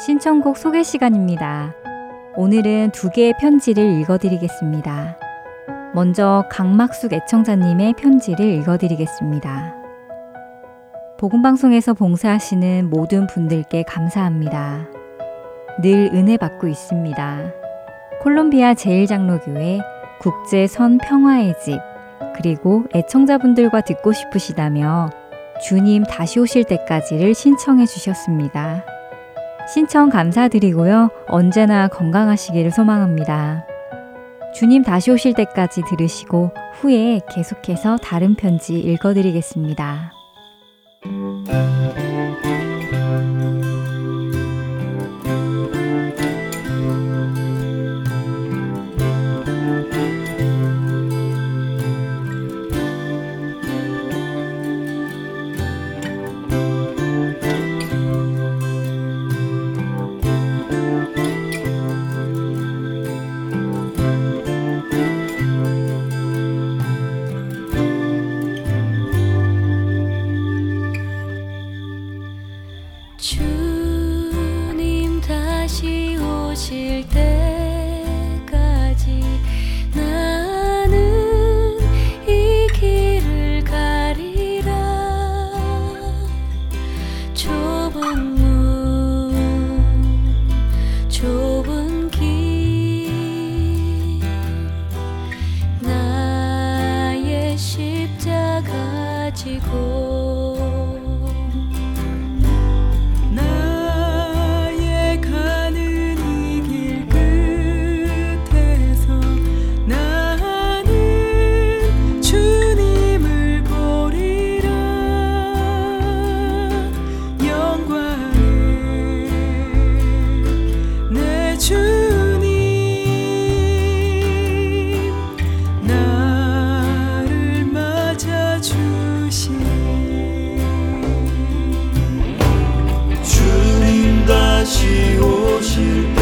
신청곡 소개 시간입니다. 오늘은 두 개의 편지를 읽어드리겠습니다. 먼저 강막숙 애청자님의 편지를 읽어드리겠습니다. 복음방송에서 봉사하시는 모든 분들께 감사합니다. 늘 은혜 받고 있습니다. 콜롬비아 제일장로교회 국제선 평화의 집, 그리고 애청자분들과 듣고 싶으시다며 주님 다시 오실 때까지를 신청해 주셨습니다. 신청 감사드리고요. 언제나 건강하시기를 소망합니다. 주님 다시 오실 때까지 들으시고 후에 계속해서 다른 편지 읽어드리겠습니다. 다시 오실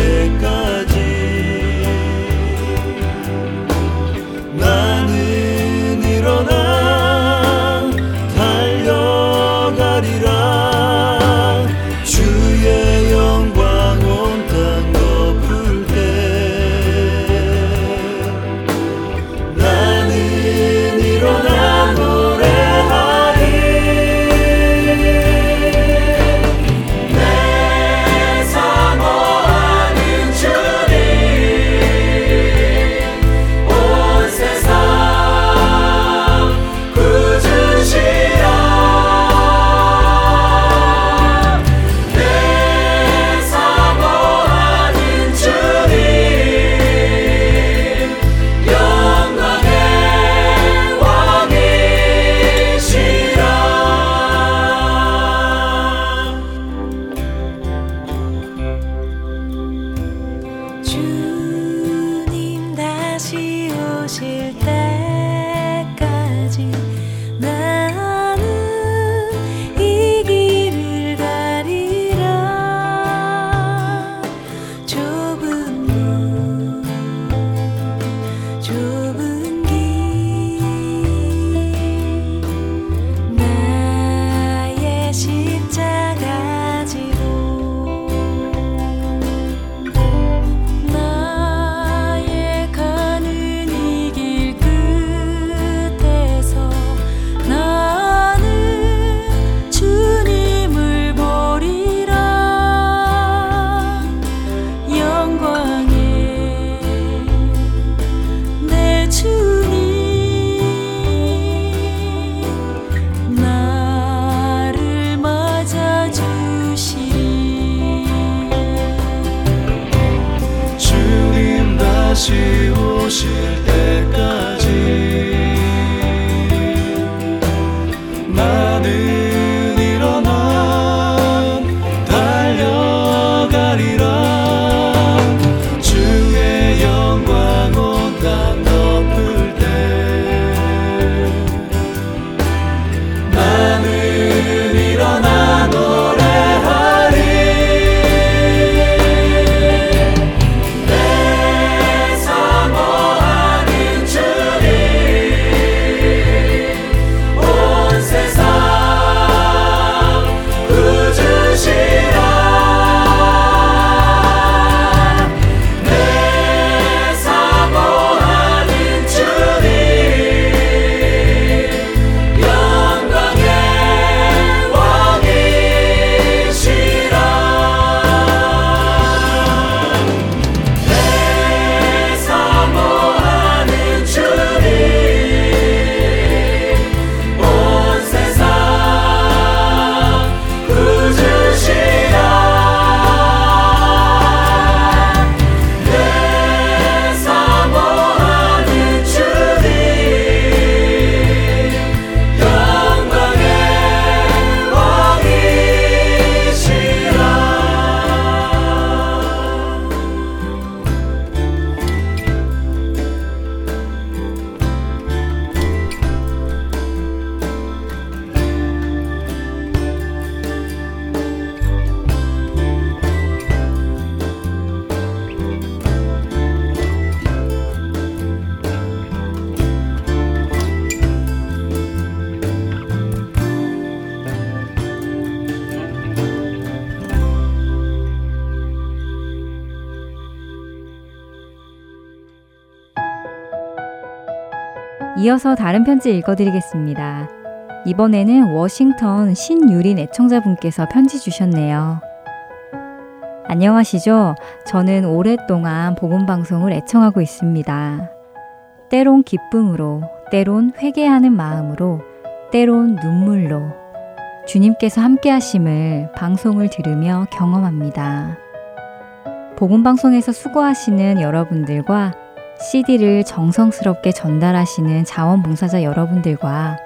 이어서 다른 편지 읽어드리겠습니다. 이번에는 워싱턴 신유린 애청자분께서 편지 주셨네요. 안녕하시죠? 저는 오랫동안 복음방송을 애청하고 있습니다. 때론 기쁨으로, 때론 회개하는 마음으로, 때론 눈물로 주님께서 함께 하심을 방송을 들으며 경험합니다. 복음방송에서 수고하시는 여러분들과 CD를 정성스럽게 전달하시는 자원봉사자 여러분들과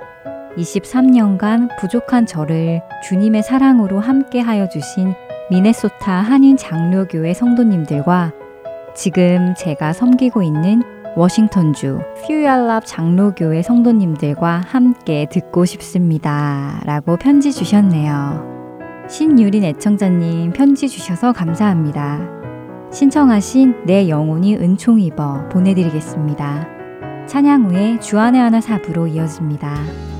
23년간 부족한 저를 주님의 사랑으로 함께 하여 주신 미네소타 한인 장로교회 성도님들과 지금 제가 섬기고 있는 워싱턴주 퓨알랍 장로교회 성도님들과 함께 듣고 싶습니다. 라고 편지 주셨네요. 신유린 애청자님 편지 주셔서 감사합니다. 신청하신 내 영혼이 은총 입어 보내드리겠습니다. 찬양 후에 주안의 하나 사부로 이어집니다.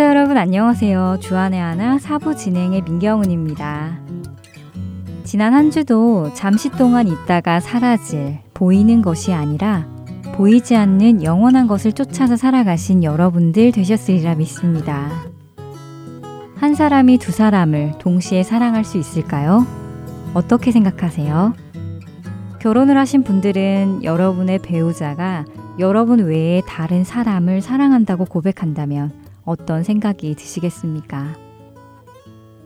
안녕하세요. 주안의 하나 사부 진행의 민경은입니다. 지난 한 주도 잠시 동안 있다가 사라질 보이는 것이 아니라 보이지 않는 영원한 것을 쫓아서 살아가신 여러분들 되셨으리라 믿습니다. 한 사람이 두 사람을 동시에 사랑할 수 있을까요? 어떻게 생각하세요? 결혼을 하신 분들은 여러분의 배우자가 여러분 외에 다른 사람을 사랑한다고 고백한다면 어떤 생각이 드시겠습니까?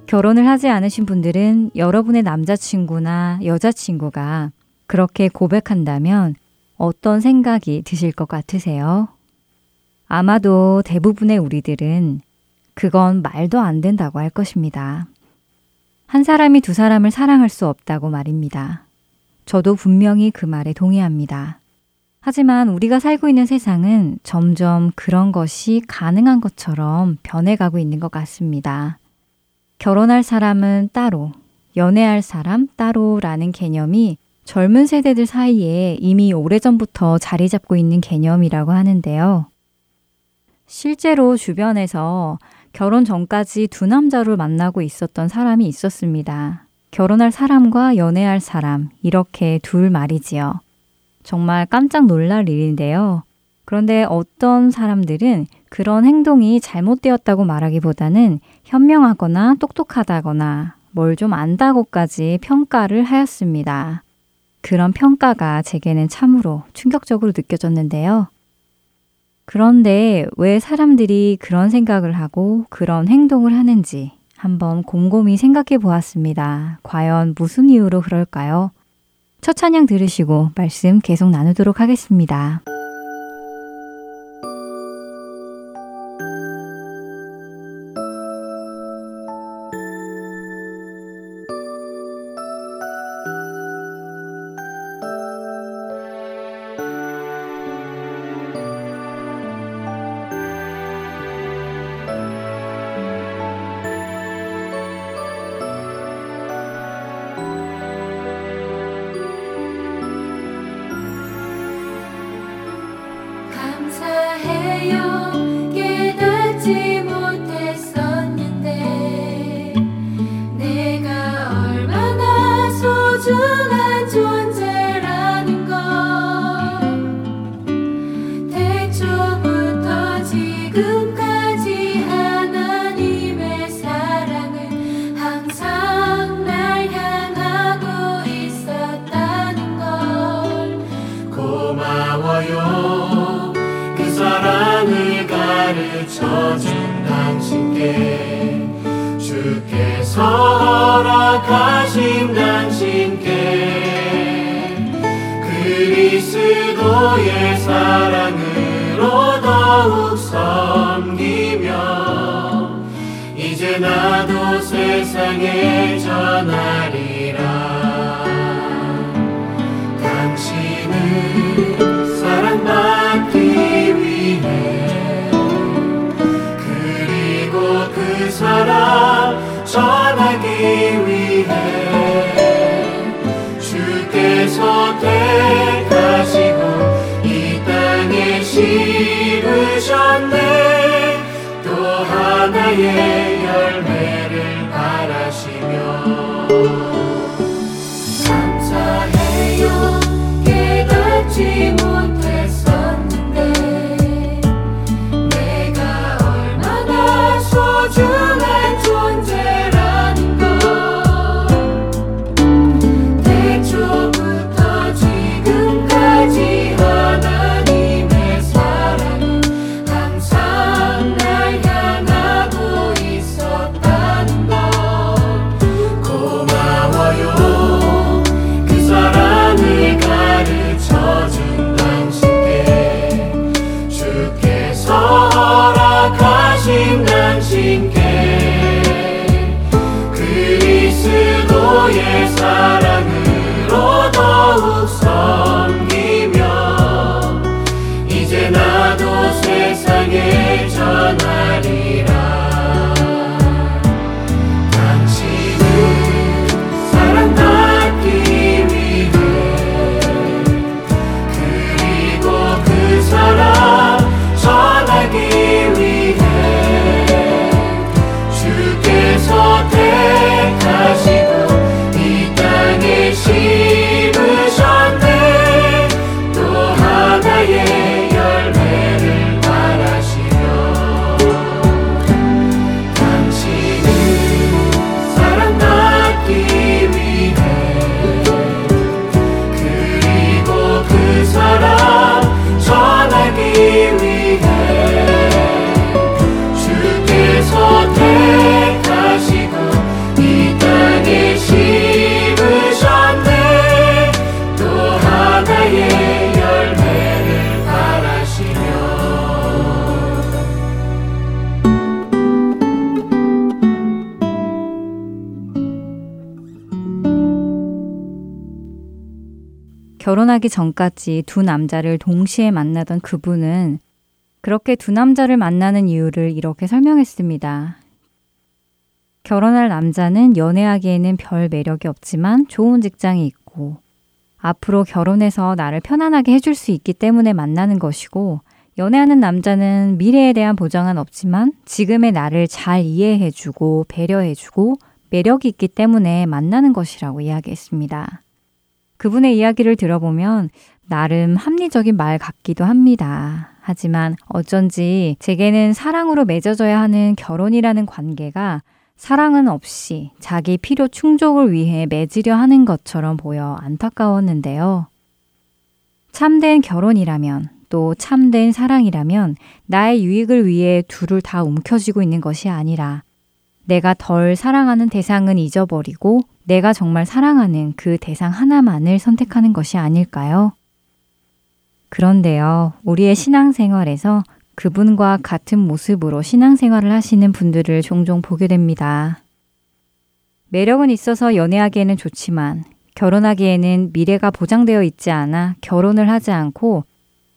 결혼을 하지 않으신 분들은 여러분의 남자친구나 여자친구가 그렇게 고백한다면 어떤 생각이 드실 것 같으세요? 아마도 대부분의 우리들은 그건 말도 안 된다고 할 것입니다. 한 사람이 두 사람을 사랑할 수 없다고 말입니다. 저도 분명히 그 말에 동의합니다. 하지만 우리가 살고 있는 세상은 점점 그런 것이 가능한 것처럼 변해가고 있는 것 같습니다. 결혼할 사람은 따로, 연애할 사람 따로라는 개념이 젊은 세대들 사이에 이미 오래전부터 자리 잡고 있는 개념이라고 하는데요. 실제로 주변에서 결혼 전까지 두 남자를 만나고 있었던 사람이 있었습니다. 결혼할 사람과 연애할 사람, 이렇게 둘 말이지요. 정말 깜짝 놀랄 일인데요. 그런데 어떤 사람들은 그런 행동이 잘못되었다고 말하기보다는 현명하거나 똑똑하다거나 뭘 좀 안다고까지 평가를 하였습니다. 그런 평가가 제게는 참으로 충격적으로 느껴졌는데요. 그런데 왜 사람들이 그런 생각을 하고 그런 행동을 하는지 한번 곰곰이 생각해 보았습니다. 과연 무슨 이유로 그럴까요? 첫 찬양 들으시고 말씀 계속 나누도록 하겠습니다. 결혼하기 전까지 두 남자를 동시에 만나던 그분은 그렇게 두 남자를 만나는 이유를 이렇게 설명했습니다. 결혼할 남자는 연애하기에는 별 매력이 없지만 좋은 직장이 있고 앞으로 결혼해서 나를 편안하게 해줄 수 있기 때문에 만나는 것이고 연애하는 남자는 미래에 대한 보장은 없지만 지금의 나를 잘 이해해주고 배려해주고 매력이 있기 때문에 만나는 것이라고 이야기했습니다. 그분의 이야기를 들어보면 나름 합리적인 말 같기도 합니다. 하지만 어쩐지 제게는 사랑으로 맺어져야 하는 결혼이라는 관계가 사랑은 없이 자기 필요 충족을 위해 맺으려 하는 것처럼 보여 안타까웠는데요. 참된 결혼이라면 또 참된 사랑이라면 나의 유익을 위해 둘을 다 움켜쥐고 있는 것이 아니라 내가 덜 사랑하는 대상은 잊어버리고 내가 정말 사랑하는 그 대상 하나만을 선택하는 것이 아닐까요? 그런데요, 우리의 신앙생활에서 그분과 같은 모습으로 신앙생활을 하시는 분들을 종종 보게 됩니다. 매력은 있어서 연애하기에는 좋지만 결혼하기에는 미래가 보장되어 있지 않아 결혼을 하지 않고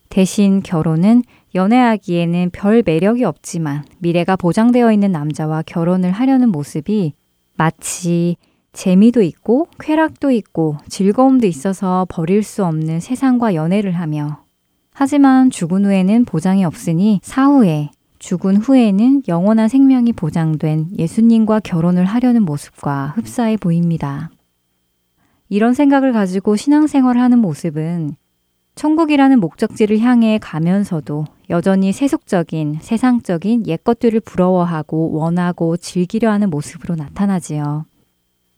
대신 결혼은 연애하기에는 별 매력이 없지만 미래가 보장되어 있는 남자와 결혼을 하려는 모습이 마치 재미도 있고 쾌락도 있고 즐거움도 있어서 버릴 수 없는 세상과 연애를 하며 하지만 죽은 후에는 보장이 없으니 사후에 죽은 후에는 영원한 생명이 보장된 예수님과 결혼을 하려는 모습과 흡사해 보입니다. 이런 생각을 가지고 신앙생활을 하는 모습은 천국이라는 목적지를 향해 가면서도 여전히 세속적인, 세상적인 옛것들을 부러워하고 원하고 즐기려 하는 모습으로 나타나지요.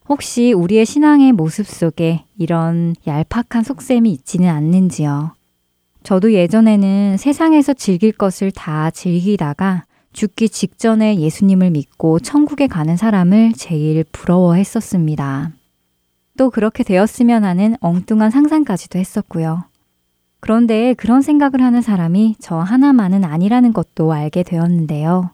혹시 우리의 신앙의 모습 속에 이런 얄팍한 속셈이 있지는 않는지요? 저도 예전에는 세상에서 즐길 것을 다 즐기다가 죽기 직전에 예수님을 믿고 천국에 가는 사람을 제일 부러워했었습니다. 또 그렇게 되었으면 하는 엉뚱한 상상까지도 했었고요. 그런데 그런 생각을 하는 사람이 저 하나만은 아니라는 것도 알게 되었는데요.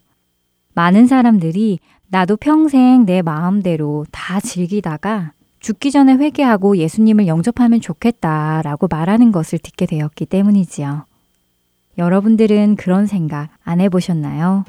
많은 사람들이 나도 평생 내 마음대로 다 즐기다가 죽기 전에 회개하고 예수님을 영접하면 좋겠다라고 말하는 것을 듣게 되었기 때문이지요. 여러분들은 그런 생각 안 해보셨나요?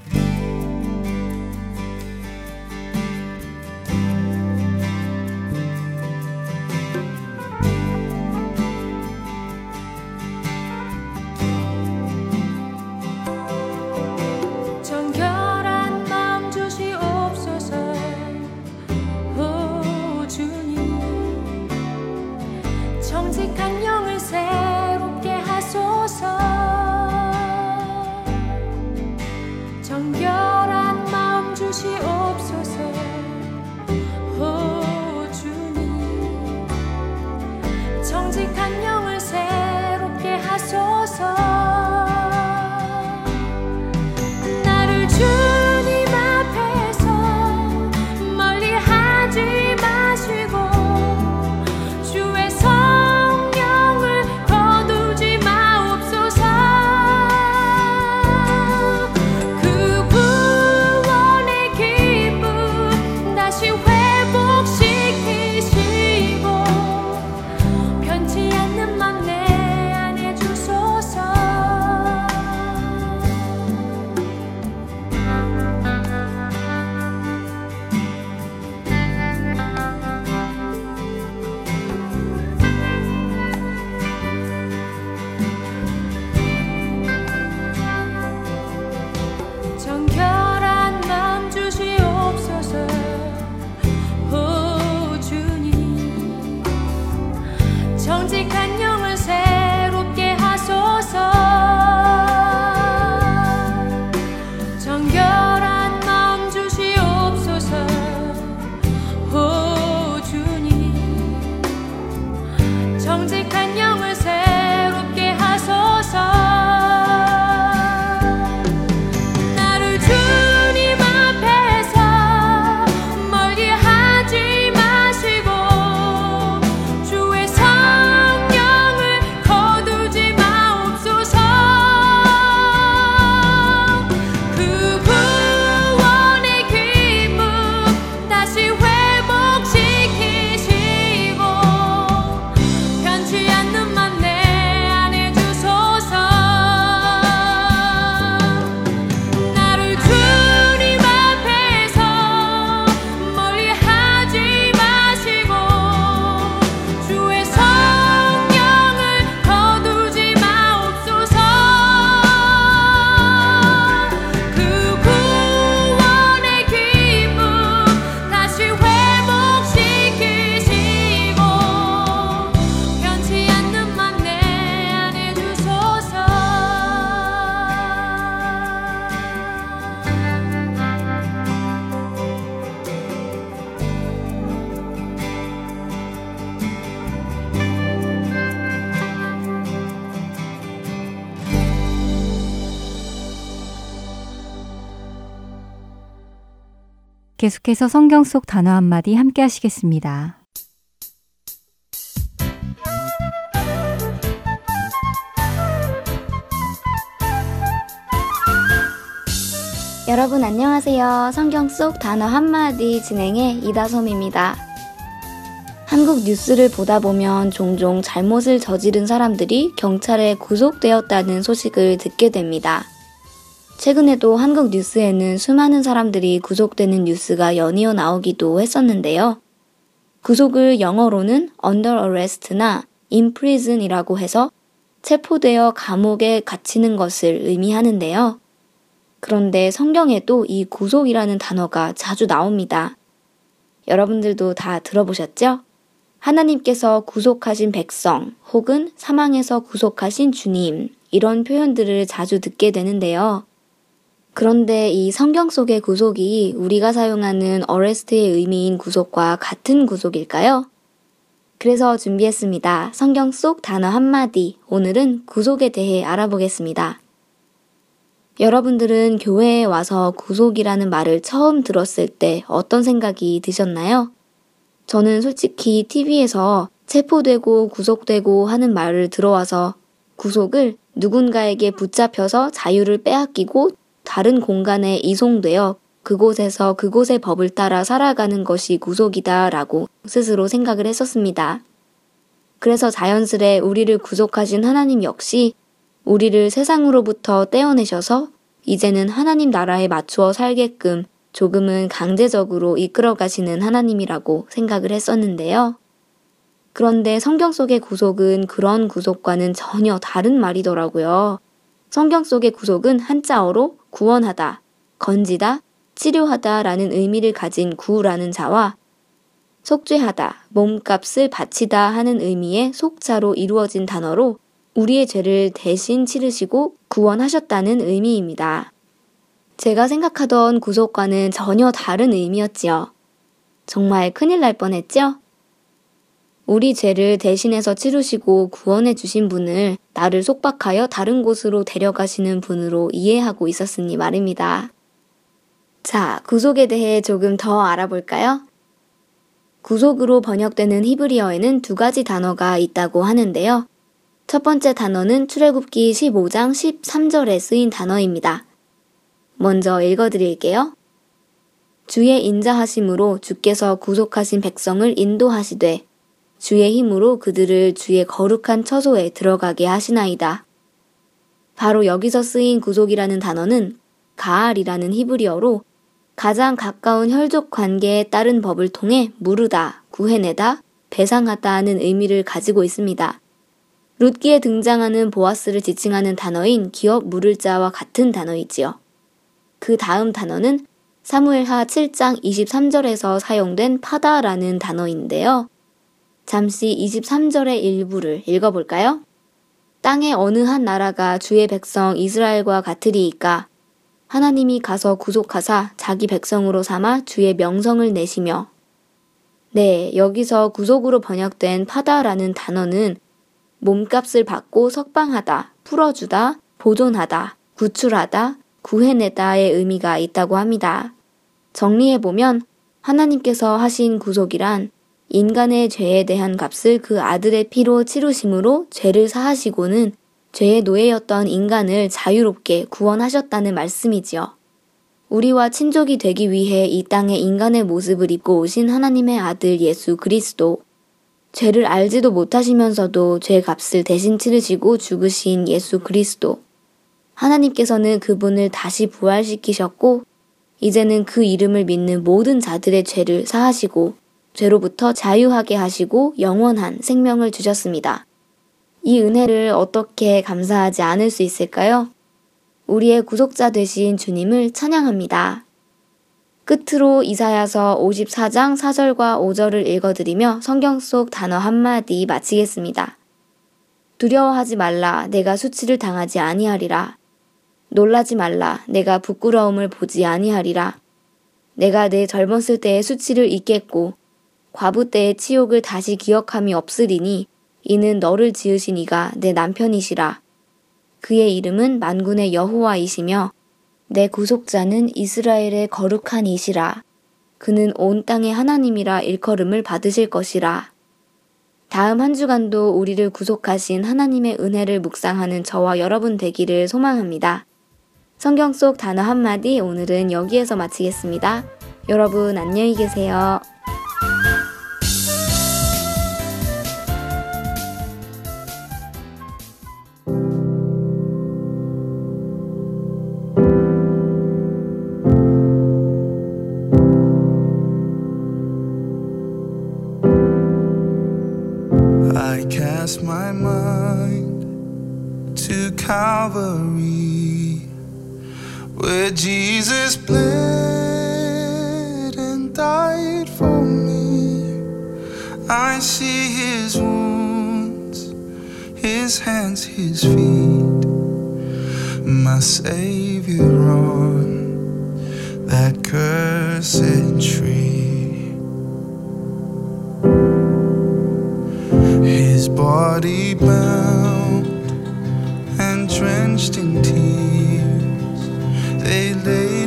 계속해서 성경 속 단어 한마디 함께 하시겠습니다. 여러분 안녕하세요. 성경 속 단어 한마디 진행의 이다솜입니다. 한국 뉴스를 보다 보면 종종 잘못을 저지른 사람들이 경찰에 구속되었다는 소식을 듣게 됩니다. 최근에도 한국 뉴스에는 수많은 사람들이 구속되는 뉴스가 연이어 나오기도 했었는데요. 구속을 영어로는 under arrest나 in prison이라고 해서 체포되어 감옥에 갇히는 것을 의미하는데요. 그런데 성경에도 이 구속이라는 단어가 자주 나옵니다. 여러분들도 다 들어보셨죠? 하나님께서 구속하신 백성 혹은 사망에서 구속하신 주님 이런 표현들을 자주 듣게 되는데요. 그런데 이 성경 속의 구속이 우리가 사용하는 어레스트의 의미인 구속과 같은 구속일까요? 그래서 준비했습니다. 성경 속 단어 한마디. 오늘은 구속에 대해 알아보겠습니다. 여러분들은 교회에 와서 구속이라는 말을 처음 들었을 때 어떤 생각이 드셨나요? 저는 솔직히 TV에서 체포되고 구속되고 하는 말을 들어와서 구속을 누군가에게 붙잡혀서 자유를 빼앗기고 다른 공간에 이송되어 그곳에서 그곳의 법을 따라 살아가는 것이 구속이다 라고 스스로 생각을 했었습니다. 그래서 자연스레 우리를 구속하신 하나님 역시 우리를 세상으로부터 떼어내셔서 이제는 하나님 나라에 맞추어 살게끔 조금은 강제적으로 이끌어 가시는 하나님이라고 생각을 했었는데요. 그런데 성경 속의 구속은 그런 구속과는 전혀 다른 말이더라고요. 성경 속의 구속은 한자어로 구원하다, 건지다, 치료하다 라는 의미를 가진 구라는 자와 속죄하다, 몸값을 바치다 하는 의미의 속자로 이루어진 단어로 우리의 죄를 대신 치르시고 구원하셨다는 의미입니다. 제가 생각하던 구속과는 전혀 다른 의미였지요. 정말 큰일 날 뻔했죠? 우리 죄를 대신해서 치르시고 구원해 주신 분을 나를 속박하여 다른 곳으로 데려가시는 분으로 이해하고 있었으니 말입니다. 자, 구속에 대해 조금 더 알아볼까요? 구속으로 번역되는 히브리어에는 두 가지 단어가 있다고 하는데요. 첫 번째 단어는 출애굽기 15장 13절에 쓰인 단어입니다. 먼저 읽어드릴게요. 주의 인자하심으로 주께서 구속하신 백성을 인도하시되 주의 힘으로 그들을 주의 거룩한 처소에 들어가게 하시나이다. 바로 여기서 쓰인 구속이라는 단어는 가알이라는 히브리어로 가장 가까운 혈족 관계에 따른 법을 통해 무르다, 구해내다, 배상하다 하는 의미를 가지고 있습니다. 룻기에 등장하는 보아스를 지칭하는 단어인 기업 물을 자와 같은 단어이지요. 그 다음 단어는 사무엘하 7장 23절에서 사용된 파다라는 단어인데요. 잠시 23절의 일부를 읽어볼까요? 땅의 어느 한 나라가 주의 백성 이스라엘과 같으리이까 하나님이 가서 구속하사 자기 백성으로 삼아 주의 명성을 내시며 네, 여기서 구속으로 번역된 파다라는 단어는 몸값을 받고 석방하다, 풀어주다, 보존하다, 구출하다, 구해내다의 의미가 있다고 합니다. 정리해보면 하나님께서 하신 구속이란 인간의 죄에 대한 값을 그 아들의 피로 치루심으로 죄를 사하시고는 죄의 노예였던 인간을 자유롭게 구원하셨다는 말씀이지요. 우리와 친족이 되기 위해 이 땅에 인간의 모습을 입고 오신 하나님의 아들 예수 그리스도. 죄를 알지도 못하시면서도 죄 값을 대신 치르시고 죽으신 예수 그리스도. 하나님께서는 그분을 다시 부활시키셨고, 이제는 그 이름을 믿는 모든 자들의 죄를 사하시고 죄로부터 자유하게 하시고 영원한 생명을 주셨습니다. 이 은혜를 어떻게 감사하지 않을 수 있을까요? 우리의 구속자 되신 주님을 찬양합니다. 끝으로 이사야서 54장 4절과 5절을 읽어드리며 성경 속 단어 한마디 마치겠습니다. 두려워하지 말라 내가 수치를 당하지 아니하리라. 놀라지 말라 내가 부끄러움을 보지 아니하리라. 내가 내 젊었을 때의 수치를 잊겠고 과부 때의 치욕을 다시 기억함이 없으리니 이는 너를 지으신 이가 내 남편이시라. 그의 이름은 만군의 여호와이시며 내 구속자는 이스라엘의 거룩한 이시라. 그는 온 땅의 하나님이라 일컬음을 받으실 것이라. 다음 한 주간도 우리를 구속하신 하나님의 은혜를 묵상하는 저와 여러분 되기를 소망합니다. 성경 속 단어 한마디 오늘은 여기에서 마치겠습니다. 여러분 안녕히 계세요. Bled and died for me. I see his wounds, his hands, his feet, my Savior on that cursed tree. his body bound and drenched in tears. They laid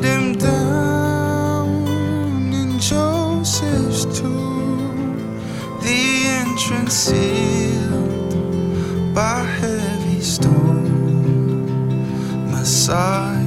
concealed by heavy stone. My side.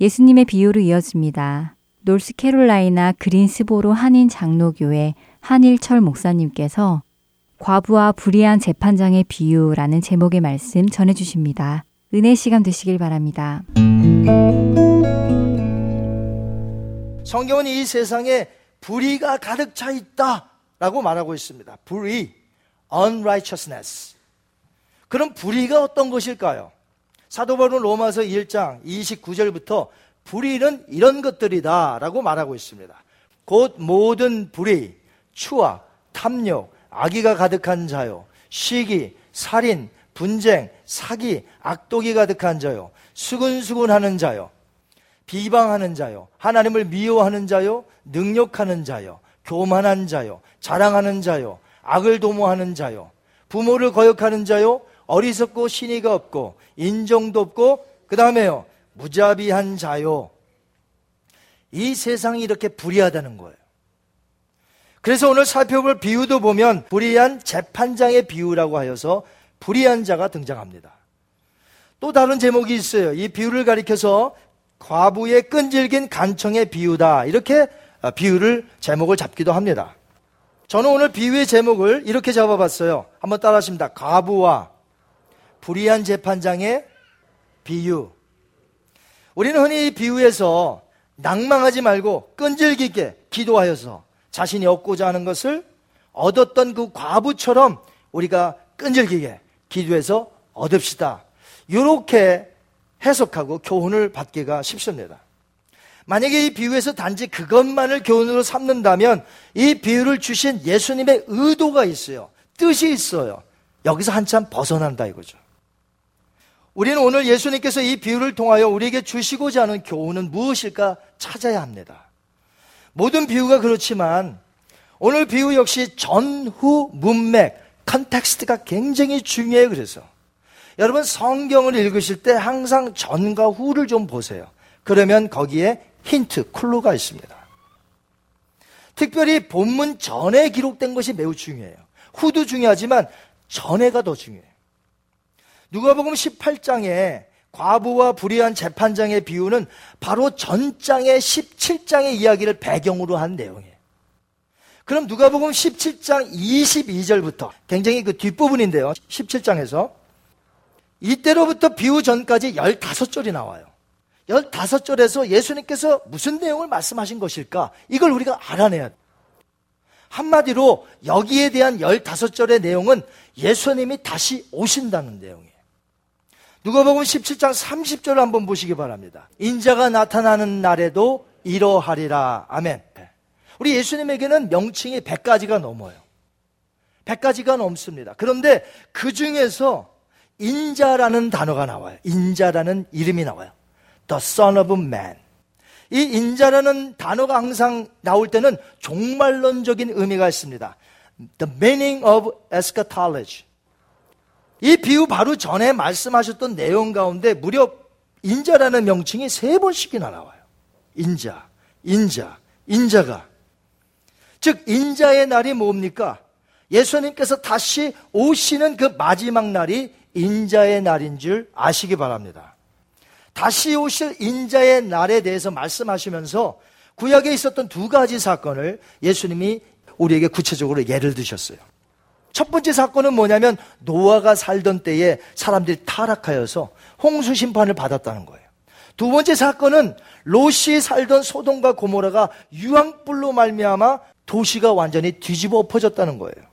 예수님의 비유로 이어집니다. 노스캐롤라이나 그린스보로 한인 장로교회 한일철 목사님께서 과부와 불의한 재판장의 비유라는 제목의 말씀 전해 주십니다. 은혜 시간 되시길 바랍니다. 성경은 이 세상에 불의가 가득 차 있다 라고 말하고 있습니다. 불의, unrighteousness. 그럼 불의가 어떤 것일까요? 사도 바울은 로마서 1장 29절부터 불의는 이런 것들이다라고 말하고 있습니다. 곧 모든 불의, 추악, 탐욕, 악의가 가득한 자요, 시기, 살인, 분쟁, 사기, 악독이 가득한 자요, 수근수근하는 자요, 비방하는 자요, 하나님을 미워하는 자요, 능욕하는 자요, 교만한 자요, 자랑하는 자요, 악을 도모하는 자요, 부모를 거역하는 자요, 어리석고 신의가 없고 인정도 없고 그 다음에요 무자비한 자요. 이 세상이 이렇게 불의하다는 거예요. 그래서 오늘 살펴볼 비유도 보면 불의한 재판장의 비유라고 하여서 불의한 자가 등장합니다. 또 다른 제목이 있어요. 이 비유를 가리켜서 과부의 끈질긴 간청의 비유다. 이렇게 아, 비유를 제목을 잡기도 합니다. 저는 오늘 비유의 제목을 이렇게 잡아봤어요. 한번 따라 하십니다. 과부와 불의한 재판장의 비유. 우리는 흔히 이 비유에서 낭망하지 말고 끈질기게 기도하여서 자신이 얻고자 하는 것을 얻었던 그 과부처럼 우리가 끈질기게 기도해서 얻읍시다. 이렇게 해석하고 교훈을 받기가 쉽습니다. 만약에 이 비유에서 단지 그것만을 교훈으로 삼는다면 이 비유를 주신 예수님의 의도가 있어요. 뜻이 있어요. 여기서 한참 벗어난다 이거죠. 우리는 오늘 예수님께서 이 비유를 통하여 우리에게 주시고자 하는 교훈은 무엇일까 찾아야 합니다. 모든 비유가 그렇지만 오늘 비유 역시 전후 문맥, context가 굉장히 중요해요. 그래서 여러분 성경을 읽으실 때 항상 전과 후를 좀 보세요. 그러면 거기에 힌트, 클루가 있습니다. 특별히 본문 전에 기록된 것이 매우 중요해요. 후도 중요하지만 전에가 더 중요해요. 누가복음 18장에 과부와 불의한 재판장의 비유는 바로 전장의 17장의 이야기를 배경으로 한 내용이에요. 그럼 누가복음 17장 22절부터 굉장히 그 뒷부분인데요. 17장에서 이때로부터 비유 전까지 15절이 나와요. 15절에서 예수님께서 무슨 내용을 말씀하신 것일까? 이걸 우리가 알아내야 돼. 한마디로 여기에 대한 15절의 내용은 예수님이 다시 오신다는 내용이에요. 누가복음 17장 30절을 한번 보시기 바랍니다. 인자가 나타나는 날에도 이러하리라. 아멘. 우리 예수님에게는 명칭이 100가지가 넘어요. 100가지가 넘습니다. 그런데 그 중에서 인자라는 단어가 나와요. 인자라는 이름이 나와요. The Son of Man. 이 인자라는 단어가 항상 나올 때는 종말론적인 의미가 있습니다. The meaning of eschatology. 이 비유 바로 전에 말씀하셨던 내용 가운데 무려 인자라는 명칭이 세 번씩이나 나와요. 인자, 인자, 인자가. 즉, 인자의 날이 뭡니까? 예수님께서 다시 오시는 그 마지막 날이 인자의 날인 줄 아시기 바랍니다. 다시 오실 인자의 날에 대해서 말씀하시면서 구약에 있었던 두 가지 사건을 예수님이 우리에게 구체적으로 예를 드셨어요. 첫 번째 사건은 뭐냐면 노아가 살던 때에 사람들이 타락하여서 홍수 심판을 받았다는 거예요. 두 번째 사건은 롯이 살던 소돔과 고모라가 유황불로 말미암아 도시가 완전히 뒤집어 엎어졌다는 거예요.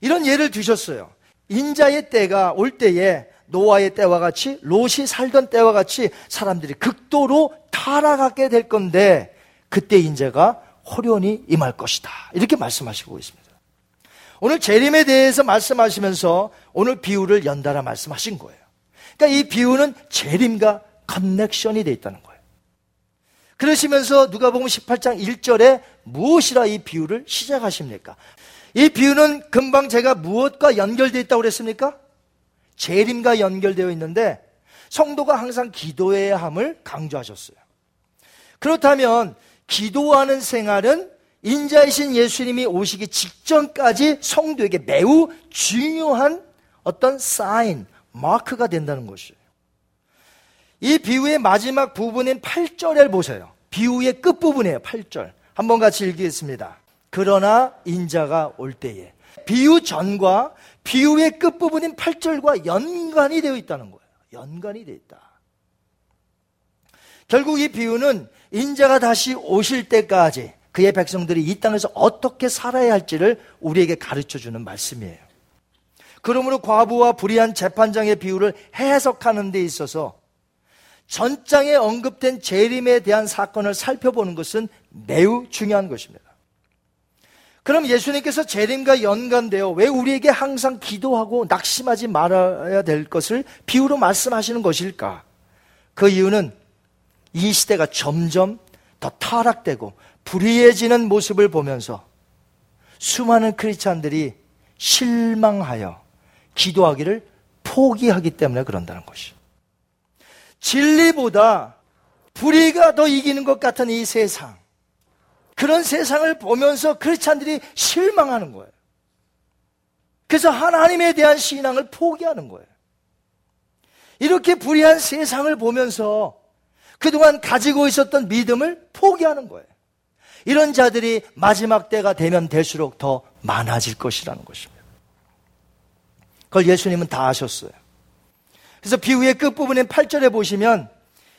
이런 예를 드셨어요. 인자의 때가 올 때에 노아의 때와 같이 롯이 살던 때와 같이 사람들이 극도로 타락하게 될 건데 그때 인자가 호련히 임할 것이다. 이렇게 말씀하시고 있습니다. 오늘 재림에 대해서 말씀하시면서 오늘 비유를 연달아 말씀하신 거예요. 그러니까 이 비유는 재림과 커넥션이 되어 있다는 거예요. 그러시면서 누가복음 18장 1절에 무엇이라 이 비유를 시작하십니까? 이 비유는 금방 제가 무엇과 연결되어 있다고 그랬습니까? 재림과 연결되어 있는데 성도가 항상 기도해야 함을 강조하셨어요. 그렇다면 기도하는 생활은 인자이신 예수님이 오시기 직전까지 성도에게 매우 중요한 어떤 사인, 마크가 된다는 것이에요. 이 비유의 마지막 부분인 8절을 보세요. 비유의 끝부분이에요, 8절. 한번 같이 읽겠습니다. 그러나 인자가 올 때에. 비유 전과 비유의 끝부분인 8절과 연관이 되어 있다는 거예요. 연관이 되어 있다. 결국 이 비유는 인자가 다시 오실 때까지 그의 백성들이 이 땅에서 어떻게 살아야 할지를 우리에게 가르쳐 주는 말씀이에요. 그러므로 과부와 불의한 재판장의 비유를 해석하는 데 있어서 전장에 언급된 재림에 대한 사건을 살펴보는 것은 매우 중요한 것입니다. 그럼 예수님께서 재림과 연관되어 왜 우리에게 항상 기도하고 낙심하지 말아야 될 것을 비유로 말씀하시는 것일까? 그 이유는 이 시대가 점점 더 타락되고 불의해지는 모습을 보면서 수많은 크리스찬들이 실망하여 기도하기를 포기하기 때문에 그런다는 것이죠. 진리보다 불의가 더 이기는 것 같은 이 세상. 그런 세상을 보면서 크리스찬들이 실망하는 거예요. 그래서 하나님에 대한 신앙을 포기하는 거예요. 이렇게 불의한 세상을 보면서 그동안 가지고 있었던 믿음을 포기하는 거예요. 이런 자들이 마지막 때가 되면 될수록 더 많아질 것이라는 것입니다. 그걸 예수님은 다 아셨어요. 그래서 비유의 끝부분인 8절에 보시면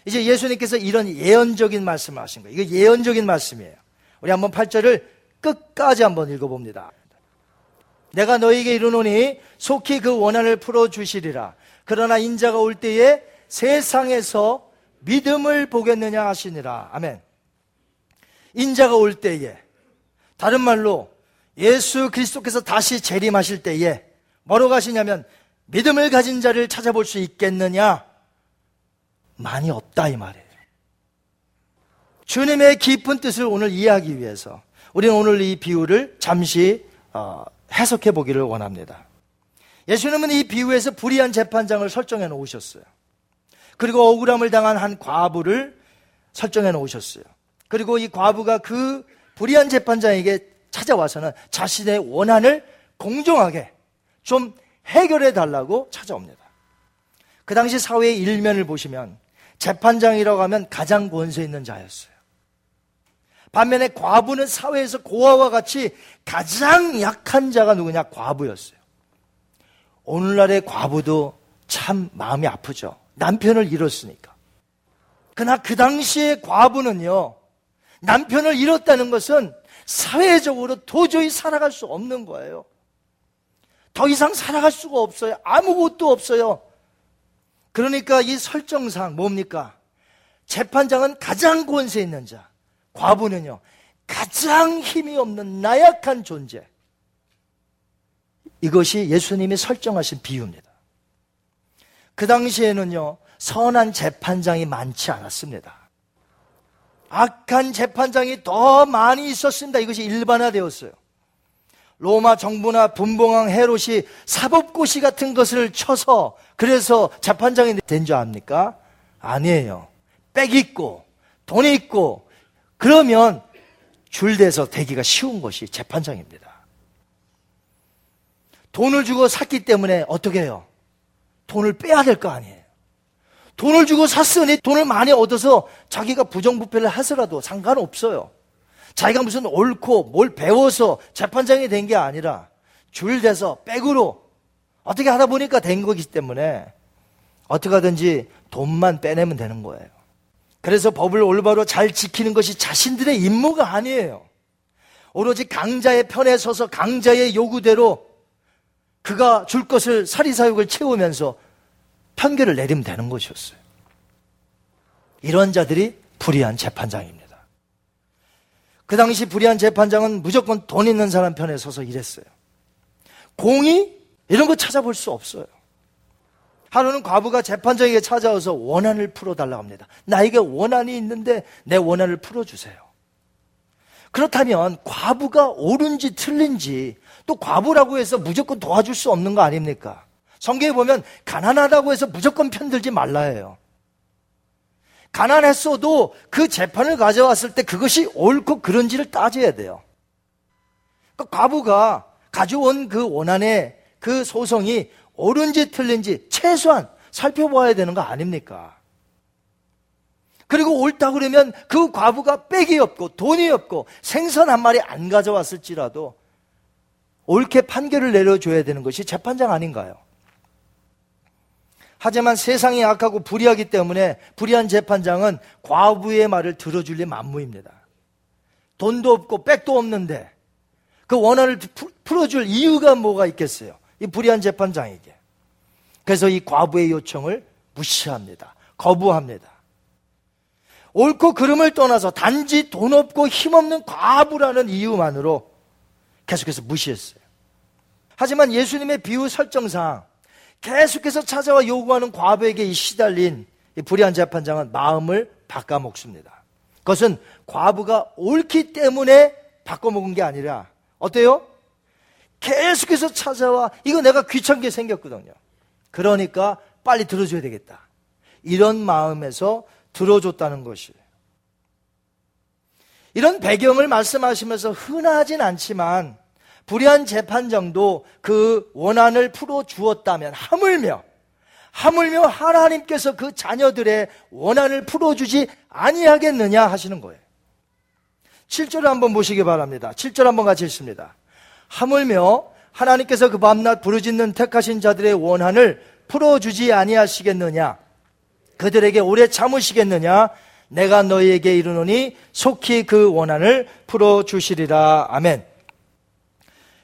이제 예수님께서 이런 예언적인 말씀을 하신 거예요. 이거 예언적인 말씀이에요. 우리 한번 8절을 끝까지 한번 읽어봅니다. 내가 너에게 이르노니 속히 그 원한을 풀어주시리라. 그러나 인자가 올 때에 세상에서 믿음을 보겠느냐 하시니라. 아멘. 인자가 올 때에 다른 말로 예수 그리스도께서 다시 재림하실 때에 뭐로 가시냐면 믿음을 가진 자를 찾아볼 수 있겠느냐? 많이 없다 이 말이에요. 주님의 깊은 뜻을 오늘 이해하기 위해서 우리는 오늘 이 비유를 잠시 어, 해석해 보기를 원합니다. 예수님은 이 비유에서 불의한 재판장을 설정해 놓으셨어요. 그리고 억울함을 당한 한 과부를 설정해 놓으셨어요. 그리고 이 과부가 그 불의한 재판장에게 찾아와서는 자신의 원한을 공정하게 좀 해결해 달라고 찾아옵니다. 그 당시 사회의 일면을 보시면 재판장이라고 하면 가장 권세 있는 자였어요. 반면에 과부는 사회에서 고아와 같이 가장 약한 자가 누구냐? 과부였어요. 오늘날의 과부도 참 마음이 아프죠. 남편을 잃었으니까. 그러나 그 당시의 과부는요, 남편을 잃었다는 것은 사회적으로 도저히 살아갈 수 없는 거예요. 더 이상 살아갈 수가 없어요. 아무것도 없어요. 그러니까 이 설정상 뭡니까? 재판장은 가장 권세 있는 자, 과부는요, 가장 힘이 없는 나약한 존재. 이것이 예수님이 설정하신 비유입니다. 그 당시에는요, 선한 재판장이 많지 않았습니다. 악한 재판장이 더 많이 있었습니다. 이것이 일반화되었어요. 로마 정부나 분봉왕 헤롯이 사법고시 같은 것을 쳐서 그래서 재판장이 된 줄 압니까? 아니에요. 빽 있고 돈 있고 그러면 줄대서 되기가 쉬운 것이 재판장입니다. 돈을 주고 샀기 때문에 어떻게 해요? 돈을 빼야 될 거 아니에요. 돈을 주고 샀으니 돈을 많이 얻어서 자기가 부정부패를 하더라도 상관없어요. 자기가 무슨 옳고 뭘 배워서 재판장이 된 게 아니라 줄 대서 백으로 어떻게 하다 보니까 된 거기 때문에 어떻게 하든지 돈만 빼내면 되는 거예요. 그래서 법을 올바로 잘 지키는 것이 자신들의 임무가 아니에요. 오로지 강자의 편에 서서 강자의 요구대로 그가 줄 것을 사리사욕을 채우면서 편결을 내리면 되는 것이었어요. 이런 자들이 불의한 재판장입니다. 그 당시 불의한 재판장은 무조건 돈 있는 사람 편에 서서 일했어요. 공의? 이런 거 찾아볼 수 없어요. 하루는 과부가 재판장에게 찾아와서 원한을 풀어달라고 합니다. 나에게 원한이 있는데 내 원한을 풀어주세요. 그렇다면 과부가 옳은지 틀린지 또 과부라고 해서 무조건 도와줄 수 없는 거 아닙니까? 성경에 보면 가난하다고 해서 무조건 편들지 말라 해요. 가난했어도 그 재판을 가져왔을 때 그것이 옳고 그른지를 따져야 돼요. 그 과부가 가져온 그 원한의 그 소송이 옳은지 틀린지 최소한 살펴봐야 되는 거 아닙니까? 그리고 옳다 그러면 그 과부가 빽이 없고 돈이 없고 생선 한 마리 안 가져왔을지라도 옳게 판결을 내려줘야 되는 것이 재판장 아닌가요? 하지만 세상이 악하고 불의하기 때문에 불의한 재판장은 과부의 말을 들어줄 리 만무입니다. 돈도 없고 빽도 없는데 그 원한을 푸- 풀어줄 이유가 뭐가 있겠어요? 이 불의한 재판장에게. 그래서 이 과부의 요청을 무시합니다. 거부합니다. 옳고 그름을 떠나서 단지 돈 없고 힘없는 과부라는 이유만으로 계속해서 무시했어요. 하지만 예수님의 비유 설정상 계속해서 찾아와 요구하는 과부에게 이 시달린 이 불의한 재판장은 마음을 바꿔먹습니다. 그것은 과부가 옳기 때문에 바꿔먹은 게 아니라 어때요? 계속해서 찾아와 이거 내가 귀찮게 생겼거든요. 그러니까 빨리 들어줘야 되겠다. 이런 마음에서 들어줬다는 것이에요. 이런 배경을 말씀하시면서 흔하진 않지만 불의한 재판장도 그 원한을 풀어 주었다면 하물며 하물며 하나님께서 그 자녀들의 원한을 풀어 주지 아니하겠느냐 하시는 거예요. 7절 한번 보시기 바랍니다. 7절 한번 같이 읽습니다. 하물며 하나님께서 그 밤낮 부르짖는 택하신 자들의 원한을 풀어주지 아니하시겠느냐? 그들에게 오래 참으시겠느냐? 내가 너희에게 이르노니 속히 그 원한을 풀어주시리라. 아멘.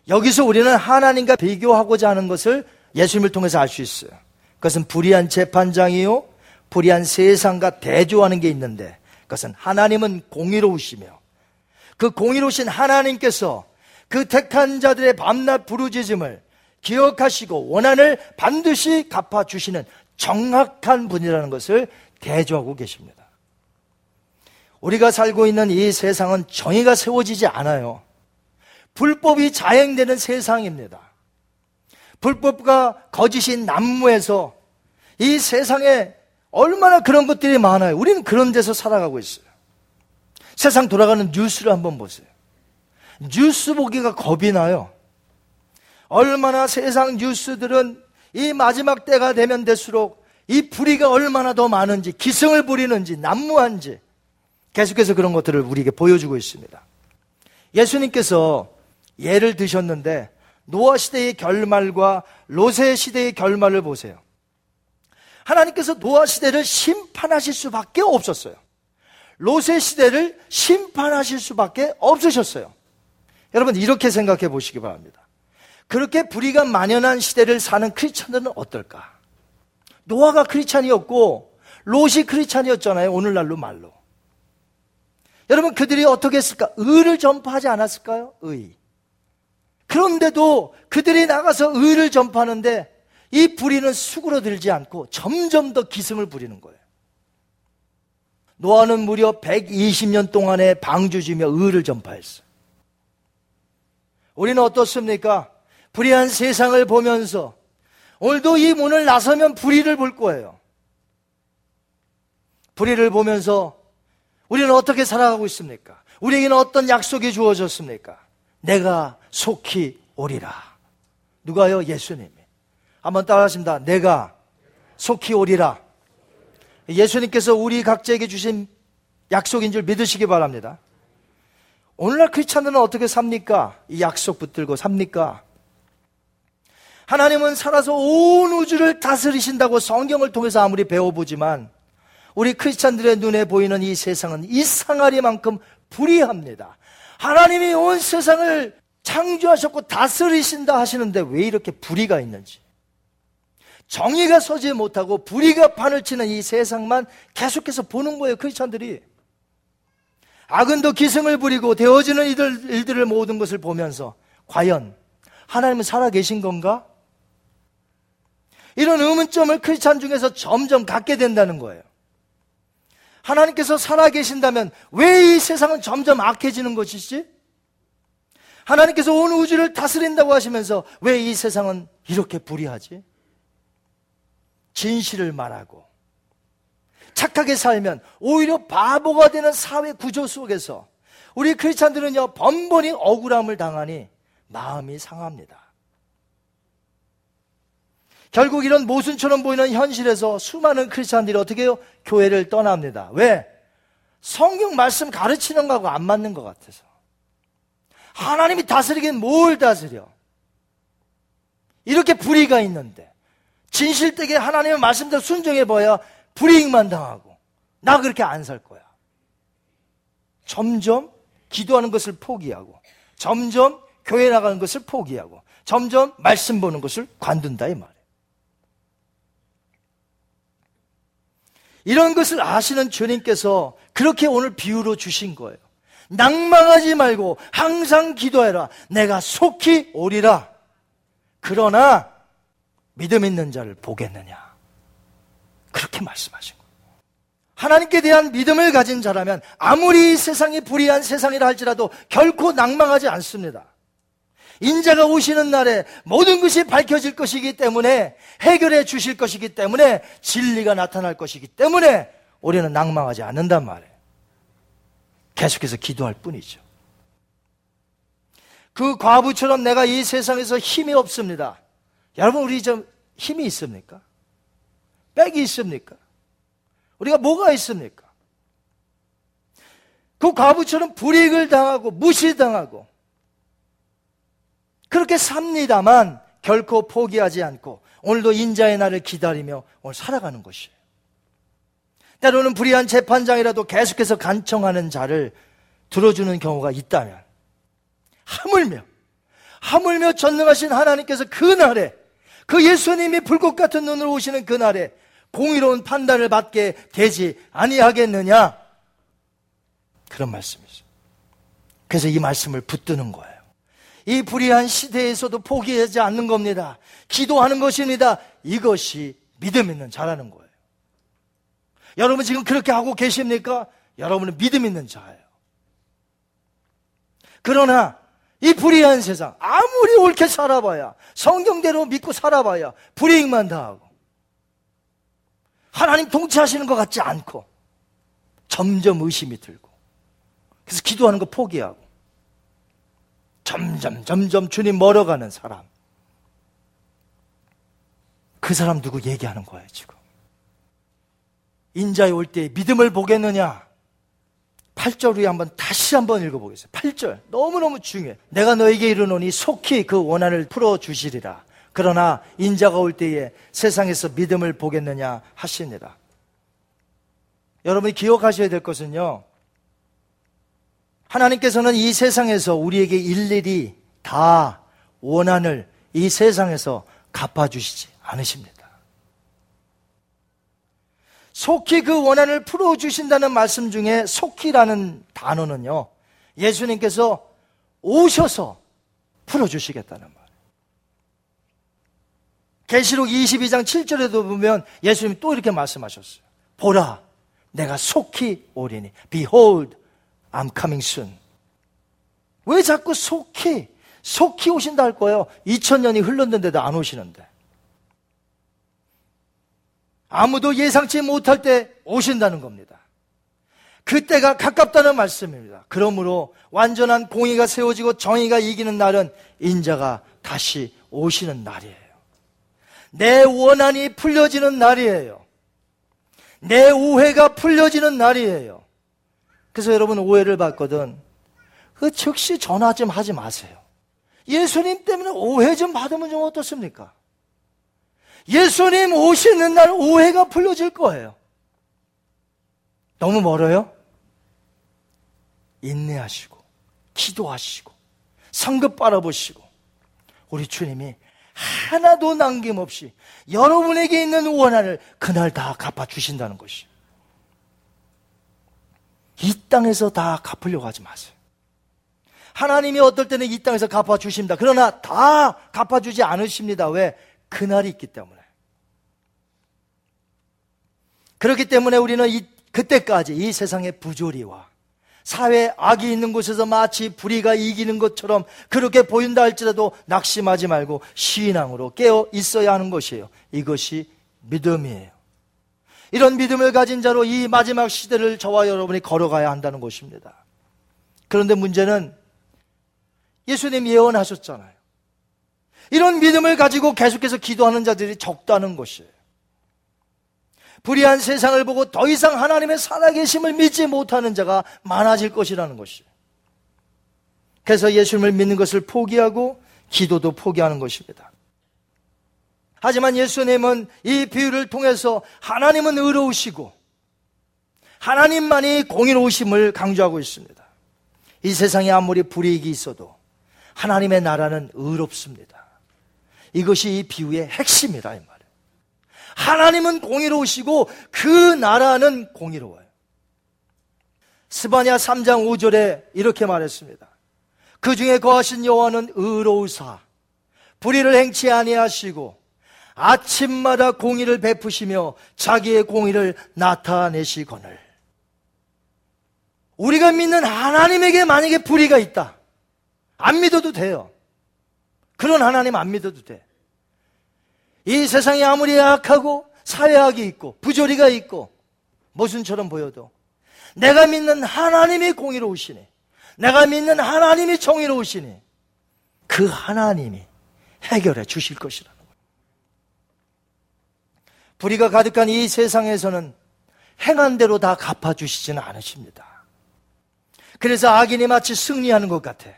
여기서 우리는 하나님과 비교하고자 하는 것을 예수님을 통해서 알 수 있어요. 그것은 불의한 재판장이요, 불의한 세상과 대조하는 게 있는데, 그것은 하나님은 공의로우시며, 그 공의로우신 하나님께서 그 택한 자들의 밤낮 부르짖음을 기억하시고 원한을 반드시 갚아주시는 정확한 분이라는 것을 대조하고 계십니다. 우리가 살고 있는 이 세상은 정의가 세워지지 않아요. 불법이 자행되는 세상입니다. 불법과 거짓이 난무해서 이 세상에 얼마나 그런 것들이 많아요. 우리는 그런 데서 살아가고 있어요. 세상 돌아가는 뉴스를 한번 보세요. 뉴스 보기가 겁이 나요. 얼마나 세상 뉴스들은 이 마지막 때가 되면 될수록 이 불의가 얼마나 더 많은지, 기승을 부리는지, 난무한지, 계속해서 그런 것들을 우리에게 보여주고 있습니다. 예수님께서 예를 드셨는데, 노아 시대의 결말과 로세 시대의 결말을 보세요. 하나님께서 노아 시대를 심판하실 수밖에 없었어요. 로세 시대를 심판하실 수밖에 없으셨어요. 여러분 이렇게 생각해 보시기 바랍니다. 그렇게 불의가 만연한 시대를 사는 크리스천들은 어떨까? 노아가 크리스천이었고 롯이 크리스천이었잖아요. 오늘날로 말로. 여러분 그들이 어떻게 했을까? 의를 전파하지 않았을까요? 의. 그런데도 그들이 나가서 의를 전파하는데 이 불의는 수그러들지 않고 점점 더 기승을 부리는 거예요. 노아는 무려 120년 동안에 방주지며 의를 전파했어요. 우리는 어떻습니까? 불의한 세상을 보면서 오늘도 이 문을 나서면 불의를 볼 거예요. 불의를 보면서 우리는 어떻게 살아가고 있습니까? 우리에게는 어떤 약속이 주어졌습니까? 내가 속히 오리라. 누가요? 예수님이. 한번 따라하십니다. 내가 속히 오리라. 예수님께서 우리 각자에게 주신 약속인 줄 믿으시기 바랍니다. 오늘날 크리스찬들은 어떻게 삽니까? 이 약속 붙들고 삽니까? 하나님은 살아서 온 우주를 다스리신다고 성경을 통해서 아무리 배워보지만 우리 크리스찬들의 눈에 보이는 이 세상은 이 상아리만큼 불의합니다. 하나님이 온 세상을 창조하셨고 다스리신다 하시는데 왜 이렇게 불의가 있는지. 정의가 서지 못하고 불의가 판을 치는 이 세상만 계속해서 보는 거예요, 크리스찬들이. 악은 더 기승을 부리고 되어지는 이들, 일들을 모든 것을 보면서 과연 하나님은 살아계신 건가? 이런 의문점을 크리스찬 중에서 점점 갖게 된다는 거예요. 하나님께서 살아계신다면 왜 이 세상은 점점 악해지는 것이지? 하나님께서 온 우주를 다스린다고 하시면서 왜 이 세상은 이렇게 불의하지? 진실을 말하고 착하게 살면 오히려 바보가 되는 사회 구조 속에서 우리 크리스찬들은요 번번이 억울함을 당하니 마음이 상합니다. 결국 이런 모순처럼 보이는 현실에서 수많은 크리스찬들이 어떻게 해요? 교회를 떠납니다. 왜? 성경 말씀 가르치는 거하고 안 맞는 것 같아서. 하나님이 다스리긴 뭘 다스려? 이렇게 불의가 있는데 진실되게 하나님의 말씀대로 순종해 봐야 불이익만 당하고 나 그렇게 안 살 거야. 점점 기도하는 것을 포기하고 점점 교회 나가는 것을 포기하고 점점 말씀 보는 것을 관둔다 이 말 이런 것을 아시는 주님께서 그렇게 오늘 비유로 주신 거예요. 낭망하지 말고 항상 기도해라. 내가 속히 오리라. 그러나 믿음 있는 자를 보겠느냐. 그렇게 말씀하신 거예요. 하나님께 대한 믿음을 가진 자라면 아무리 이 세상이 불의한 세상이라 할지라도 결코 낭망하지 않습니다. 인자가 오시는 날에 모든 것이 밝혀질 것이기 때문에 해결해 주실 것이기 때문에 진리가 나타날 것이기 때문에 우리는 낭망하지 않는단 말이에요. 계속해서 기도할 뿐이죠. 그 과부처럼 내가 이 세상에서 힘이 없습니다. 여러분, 우리 좀 힘이 있습니까? 백이 있습니까? 우리가 뭐가 있습니까? 그 과부처럼 불이익을 당하고 무시당하고 그렇게 삽니다만 결코 포기하지 않고 오늘도 인자의 날을 기다리며 오늘 살아가는 것이에요. 때로는 불의한 재판장이라도 계속해서 간청하는 자를 들어주는 경우가 있다면 하물며 하물며 전능하신 하나님께서 그 날에 그 예수님이 불꽃 같은 눈으로 오시는 그 날에 공의로운 판단을 받게 되지 아니하겠느냐 그런 말씀이죠. 그래서 이 말씀을 붙드는 거예요. 이 불의한 시대에서도 포기하지 않는 겁니다. 기도하는 것입니다. 이것이 믿음 있는 자라는 거예요. 여러분 지금 그렇게 하고 계십니까? 여러분은 믿음 있는 자예요. 그러나 이 불의한 세상 아무리 옳게 살아봐야 성경대로 믿고 살아봐야 불이익만 당하고 하나님 통치하시는 것 같지 않고 점점 의심이 들고 그래서 기도하는 거 포기하고 점점 점점 주님 멀어가는 사람. 그 사람 누구 얘기하는 거예요 지금? 인자에 올 때 믿음을 보겠느냐? 8절 위에 한번 다시 한번 읽어보겠습니다. 8절. 너무너무 중요해. 내가 너에게 이르노니 속히 그 원한을 풀어주시리라. 그러나 인자가 올 때에 세상에서 믿음을 보겠느냐 하시니라. 여러분이 기억하셔야 될 것은요 하나님께서는 이 세상에서 우리에게 일일이 다 원한을 이 세상에서 갚아주시지 않으십니다. 속히 그 원한을 풀어주신다는 말씀 중에 속히라는 단어는요, 예수님께서 오셔서 풀어주시겠다는 말. 계시록 22장 7절에도 보면 예수님이 또 이렇게 말씀하셨어요. 보라, 내가 속히 오리니. Behold, I'm coming soon. 왜 자꾸 속히, 속히 오신다 할 거예요? 2000년이 흘렀는데도 안 오시는데. 아무도 예상치 못할 때 오신다는 겁니다. 그때가 가깝다는 말씀입니다. 그러므로 완전한 공의가 세워지고 정의가 이기는 날은 인자가 다시 오시는 날이에요. 내 원한이 풀려지는 날이에요. 내 오해가 풀려지는 날이에요. 그래서 여러분 오해를 받거든. 그 즉시 전화 좀 하지 마세요. 예수님 때문에 오해 좀 받으면 좀 어떻습니까? 예수님 오시는 날 오해가 풀려질 거예요. 너무 멀어요? 인내하시고, 기도하시고, 성급 바라보시고 우리 주님이 하나도 남김없이 여러분에게 있는 원한을 그날 다 갚아 주신다는 것이. 이 땅에서 다 갚으려고 하지 마세요. 하나님이 어떨 때는 이 땅에서 갚아 주십니다. 그러나 다 갚아 주지 않으십니다. 왜? 그날이 있기 때문에. 그렇기 때문에 우리는 이, 그때까지 이 세상의 부조리와 사회 악이 있는 곳에서 마치 불의가 이기는 것처럼 그렇게 보인다 할지라도 낙심하지 말고 신앙으로 깨어 있어야 하는 것이에요. 이것이 믿음이에요. 이런 믿음을 가진 자로 이 마지막 시대를 저와 여러분이 걸어가야 한다는 것입니다. 그런데 문제는 예수님 예언하셨잖아요. 이런 믿음을 가지고 계속해서 기도하는 자들이 적다는 것이에요. 불의한 세상을 보고 더 이상 하나님의 살아계심을 믿지 못하는 자가 많아질 것이라는 것이에요. 그래서 예수님을 믿는 것을 포기하고 기도도 포기하는 것입니다. 하지만 예수님은 이 비유를 통해서 하나님은 의로우시고 하나님만이 공의로우심을 강조하고 있습니다. 이 세상에 아무리 불이익이 있어도 하나님의 나라는 의롭습니다. 이것이 이 비유의 핵심이라 이 말이에요. 하나님은 공의로우시고 그 나라는 공의로워요. 스바냐 3장 5절에 이렇게 말했습니다. 그 중에 거하신 여호와는 의로우사 불의를 행치 아니하시고 아침마다 공의를 베푸시며 자기의 공의를 나타내시거늘. 우리가 믿는 하나님에게 만약에 불의가 있다. 안 믿어도 돼요. 그런 하나님 안 믿어도 돼. 이 세상이 아무리 악하고 사회악이 있고 부조리가 있고 모순처럼 보여도 내가 믿는 하나님이 공의로우시니 내가 믿는 하나님이 정의로우시니 그 하나님이 해결해 주실 거예요. 불의가 가득한 이 세상에서는 행한 대로 다 갚아주시지는 않으십니다. 그래서 악인이 마치 승리하는 것 같아.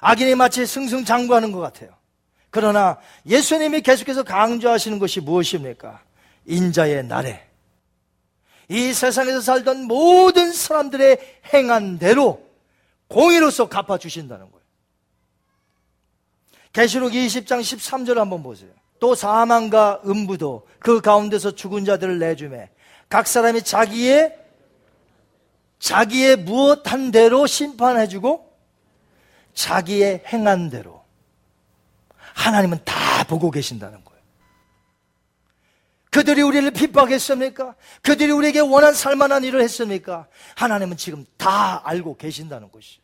악인이 마치 승승장구하는 것 같아요. 그러나 예수님이 계속해서 강조하시는 것이 무엇입니까? 인자의 날에 이 세상에서 살던 모든 사람들의 행한 대로 공의로서 갚아주신다는 거예요. 계시록 20장 13절 한번 보세요. 또 사망과 음부도 그 가운데서 죽은 자들을 내주매 각 사람이 자기의 자기의 무엇 한 대로 심판해 주고 자기의 행한 대로 하나님은 다 보고 계신다는 거예요. 그들이 우리를 핍박했습니까? 그들이 우리에게 원한 살만한 일을 했습니까? 하나님은 지금 다 알고 계신다는 것이에요.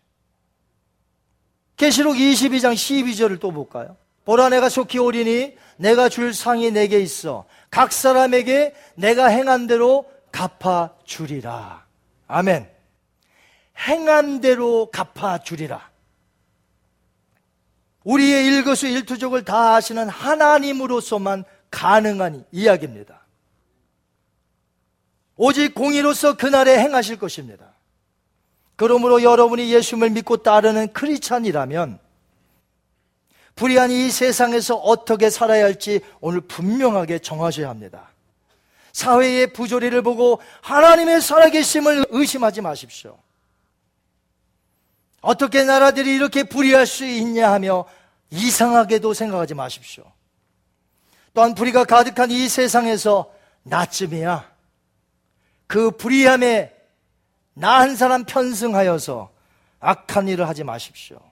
계시록 22장 12절을 또 볼까요? 보라 내가 속히 오리니 내가 줄 상이 내게 있어 각 사람에게 내가 행한 대로 갚아 주리라. 아멘. 행한 대로 갚아 주리라. 우리의 일거수 일투족을 다 아시는 하나님으로서만 가능한 이야기입니다. 오직 공의로서 그날에 행하실 것입니다. 그러므로 여러분이 예수님을 믿고 따르는 크리찬이라면 불의한 이 세상에서 어떻게 살아야 할지 오늘 분명하게 정하셔야 합니다. 사회의 부조리를 보고 하나님의 살아계심을 의심하지 마십시오. 어떻게 나라들이 이렇게 불의할 수 있냐 하며 이상하게도 생각하지 마십시오. 또한 불의가 가득한 이 세상에서 나쯤이야 그 불의함에 나 한 사람 편승하여서 악한 일을 하지 마십시오.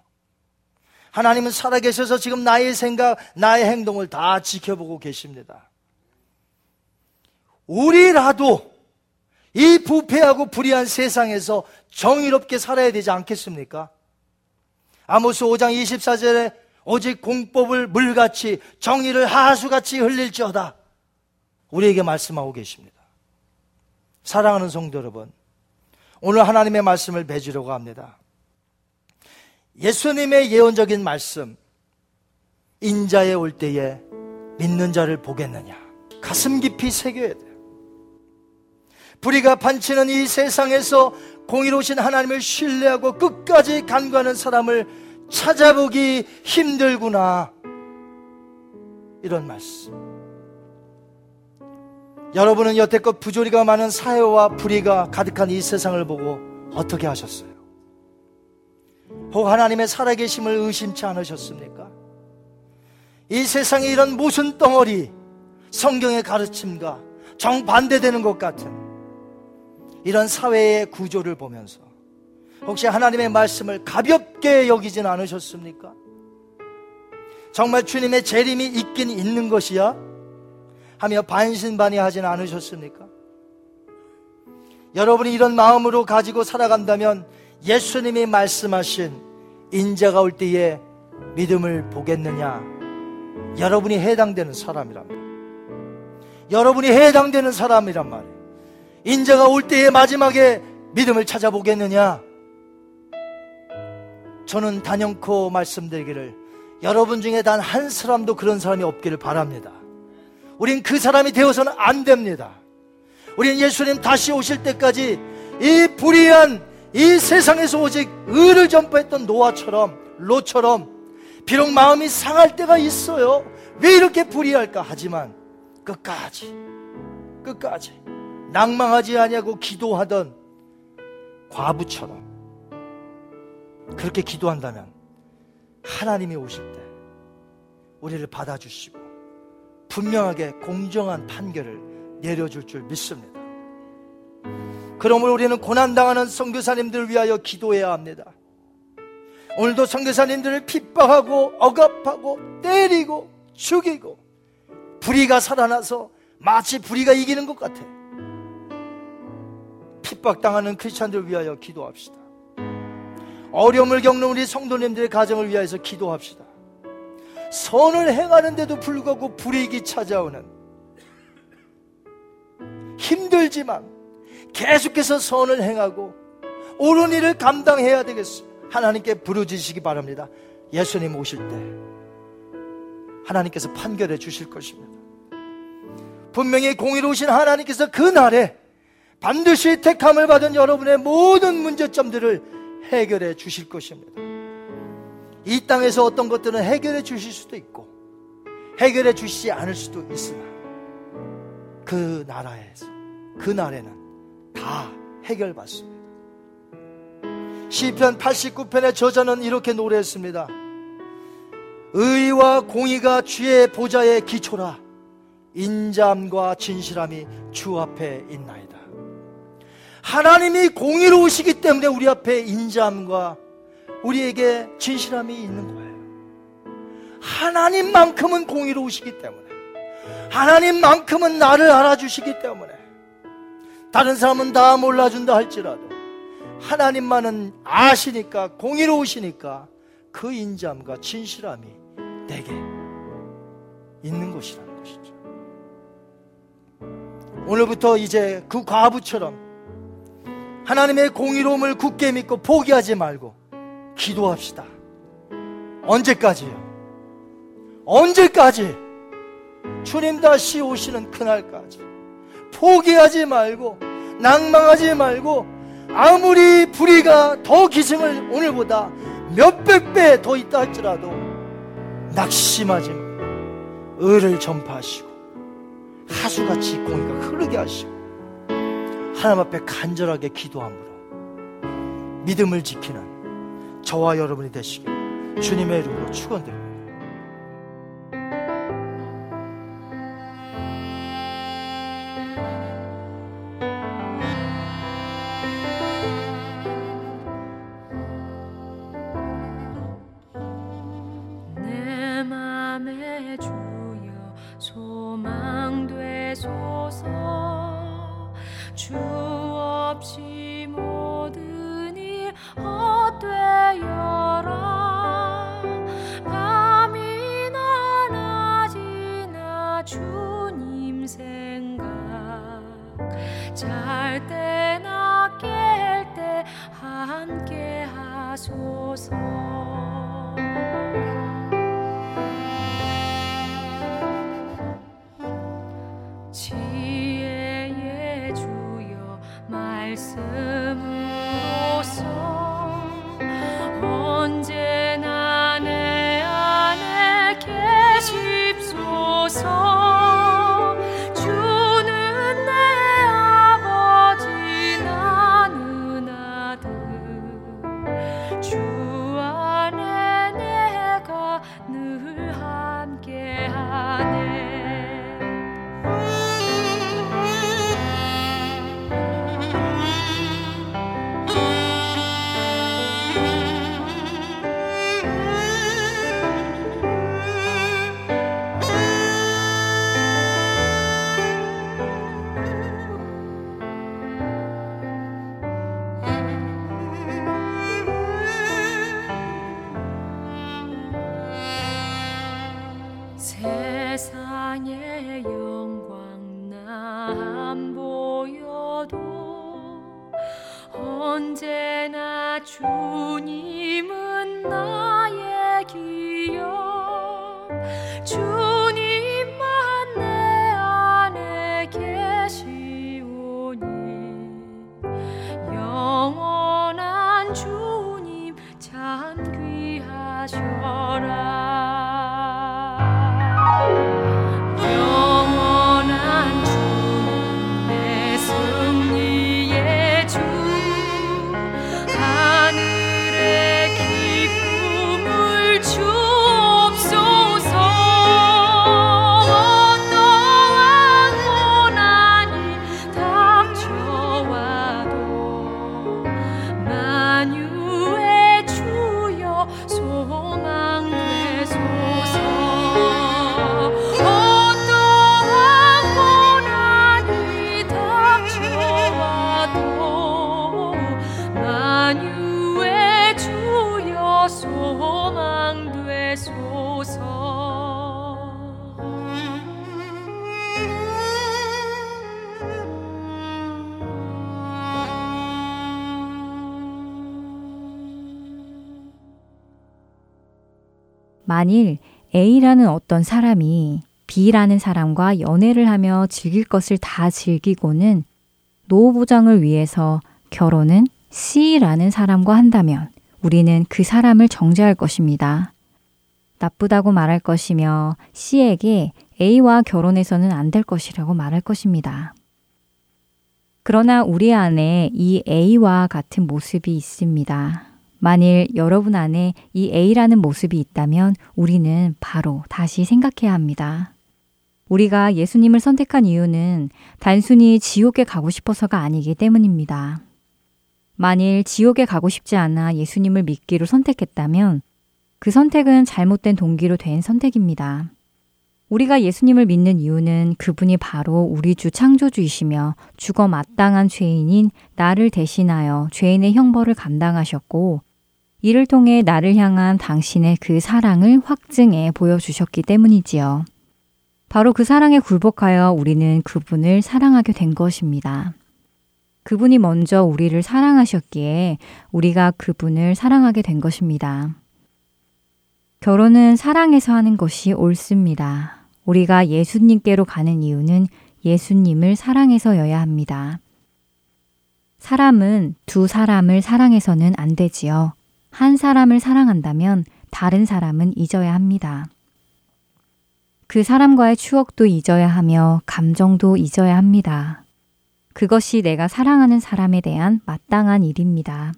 하나님은 살아계셔서 지금 나의 생각, 나의 행동을 다 지켜보고 계십니다. 우리라도 이 부패하고 불의한 세상에서 정의롭게 살아야 되지 않겠습니까? 아모스 5장 24절에 오직 공법을 물같이 정의를 하수같이 흘릴지어다. 우리에게 말씀하고 계십니다. 사랑하는 성도 여러분, 오늘 하나님의 말씀을 맺으려고 합니다. 예수님의 예언적인 말씀, 인자에 올 때에 믿는 자를 보겠느냐. 가슴 깊이 새겨야 돼요. 불의가 판치는 이 세상에서 공의로우신 하나님을 신뢰하고 끝까지 간구하는 사람을 찾아보기 힘들구나. 이런 말씀. 여러분은 여태껏 부조리가 많은 사회와 불의가 가득한 이 세상을 보고 어떻게 하셨어요? 혹 하나님의 살아계심을 의심치 않으셨습니까? 이 세상에 이런 모순 덩어리, 성경의 가르침과 정반대되는 것 같은 이런 사회의 구조를 보면서 혹시 하나님의 말씀을 가볍게 여기진 않으셨습니까? 정말 주님의 재림이 있긴 있는 것이야? 하며 반신반의하진 않으셨습니까? 여러분이 이런 마음으로 가지고 살아간다면 예수님이 말씀하신 인자가 올 때에 믿음을 보겠느냐? 여러분이 해당되는 사람이랍니다. 여러분이 해당되는 사람이란 말이에요. 인자가 올 때에 마지막에 믿음을 찾아보겠느냐? 저는 단연코 말씀드리기를 여러분 중에 단 한 사람도 그런 사람이 없기를 바랍니다. 우린 그 사람이 되어서는 안 됩니다. 우린 예수님 다시 오실 때까지 이 불의한 이 세상에서 오직 의를 전파했던 노아처럼 로처럼 비록 마음이 상할 때가 있어요. 왜 이렇게 불의할까? 하지만 끝까지 끝까지 낭망하지 아니하고 기도하던 과부처럼 그렇게 기도한다면 하나님이 오실 때 우리를 받아주시고 분명하게 공정한 판결을 내려줄 줄 믿습니다. 그러므로 우리는 고난당하는 선교사님들을 위하여 기도해야 합니다. 오늘도 선교사님들을 핍박하고 억압하고 때리고 죽이고 불의가 살아나서 마치 불의가 이기는 것 같아. 핍박당하는 크리스찬들을 위하여 기도합시다. 어려움을 겪는 우리 성도님들의 가정을 위하여서 기도합시다. 선을 행하는데도 불구하고 불이익이 찾아오는 힘들지만 계속해서 선을 행하고 옳은 일을 감당해야 되겠어요. 하나님께 부르짖으시기 바랍니다. 예수님 오실 때 하나님께서 판결해 주실 것입니다. 분명히 공의로우신 하나님께서 그 날에 반드시 택함을 받은 여러분의 모든 문제점들을 해결해 주실 것입니다. 이 땅에서 어떤 것들은 해결해 주실 수도 있고 해결해 주시지 않을 수도 있으나 그 나라에서 그 날에는 다 해결받습니다. 시편 89편의 저자는 이렇게 노래했습니다. 의와 공의가 주의 보좌의 기초라 인자함과 진실함이 주 앞에 있나이다. 하나님이 공의로우시기 때문에 우리 앞에 인자함과 우리에게 진실함이 있는 거예요. 하나님만큼은 공의로우시기 때문에 하나님만큼은 나를 알아주시기 때문에 다른 사람은 다 몰라준다 할지라도 하나님만은 아시니까 공의로우시니까 그 인자함과 진실함이 내게 있는 것이라는 것이죠. 오늘부터 이제 그 과부처럼 하나님의 공의로움을 굳게 믿고 포기하지 말고 기도합시다. 언제까지요? 언제까지? 주님 다시 오시는 그날까지. 포기하지 말고, 낭망하지 말고, 아무리 불의가 더 기승을 오늘보다 몇백 배 더 있다 할지라도 낙심하지 말고, 의를 전파하시고, 하수같이 공의가 흐르게 하시고, 하나님 앞에 간절하게 기도함으로 믿음을 지키는 저와 여러분이 되시길 주님의 이름으로 축원드립니다. 만일 A라는 어떤 사람이 B라는 사람과 연애를 하며 즐길 것을 다 즐기고는 노후 보장을 위해서 결혼은 C라는 사람과 한다면 우리는 그 사람을 정죄할 것입니다. 나쁘다고 말할 것이며 C에게 A와 결혼해서는 안 될 것이라고 말할 것입니다. 그러나 우리 안에 이 A와 같은 모습이 있습니다. 만일 여러분 안에 이 A라는 모습이 있다면 우리는 바로 다시 생각해야 합니다. 우리가 예수님을 선택한 이유는 단순히 지옥에 가고 싶어서가 아니기 때문입니다. 만일 지옥에 가고 싶지 않아 예수님을 믿기로 선택했다면 그 선택은 잘못된 동기로 된 선택입니다. 우리가 예수님을 믿는 이유는 그분이 바로 우리 주 창조주이시며 죽어 마땅한 죄인인 나를 대신하여 죄인의 형벌을 감당하셨고 이를 통해 나를 향한 당신의 그 사랑을 확증해 보여주셨기 때문이지요. 바로 그 사랑에 굴복하여 우리는 그분을 사랑하게 된 것입니다. 그분이 먼저 우리를 사랑하셨기에 우리가 그분을 사랑하게 된 것입니다. 결혼은 사랑해서 하는 것이 옳습니다. 우리가 예수님께로 가는 이유는 예수님을 사랑해서여야 합니다. 사람은 두 사람을 사랑해서는 안 되지요. 한 사람을 사랑한다면 다른 사람은 잊어야 합니다. 그 사람과의 추억도 잊어야 하며 감정도 잊어야 합니다. 그것이 내가 사랑하는 사람에 대한 마땅한 일입니다.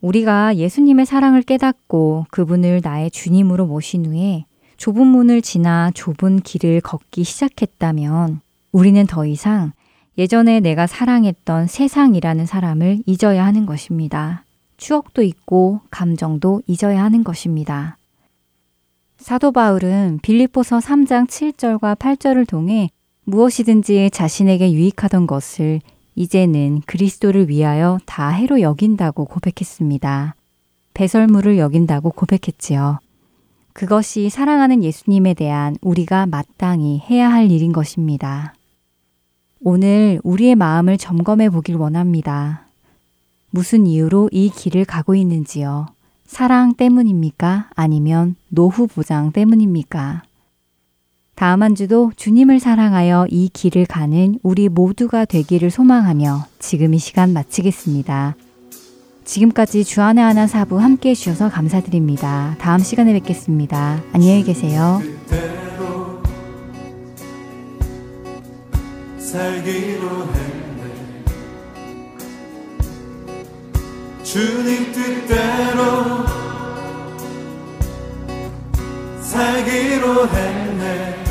우리가 예수님의 사랑을 깨닫고 그분을 나의 주님으로 모신 후에 좁은 문을 지나 좁은 길을 걷기 시작했다면 우리는 더 이상 예전에 내가 사랑했던 세상이라는 사람을 잊어야 하는 것입니다. 추억도 있고 감정도 잊어야 하는 것입니다. 사도 바울은 빌립보서 3장 7절과 8절을 통해 무엇이든지 자신에게 유익하던 것을 이제는 그리스도를 위하여 다 해로 여긴다고 고백했습니다. 배설물을 여긴다고 고백했지요. 그것이 사랑하는 예수님에 대한 우리가 마땅히 해야 할 일인 것입니다. 오늘 우리의 마음을 점검해 보길 원합니다. 무슨 이유로 이 길을 가고 있는지요? 사랑 때문입니까? 아니면 노후 보장 때문입니까? 다음 한 주도 주님을 사랑하여 이 길을 가는 우리 모두가 되기를 소망하며 지금 이 시간 마치겠습니다. 지금까지 주안의 하나 사부 함께 해주셔서 감사드립니다. 다음 시간에 뵙겠습니다. 안녕히 계세요. 살기로 했 주님 뜻대로 살기로 했네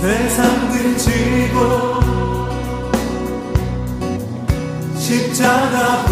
세상 등지고 십자가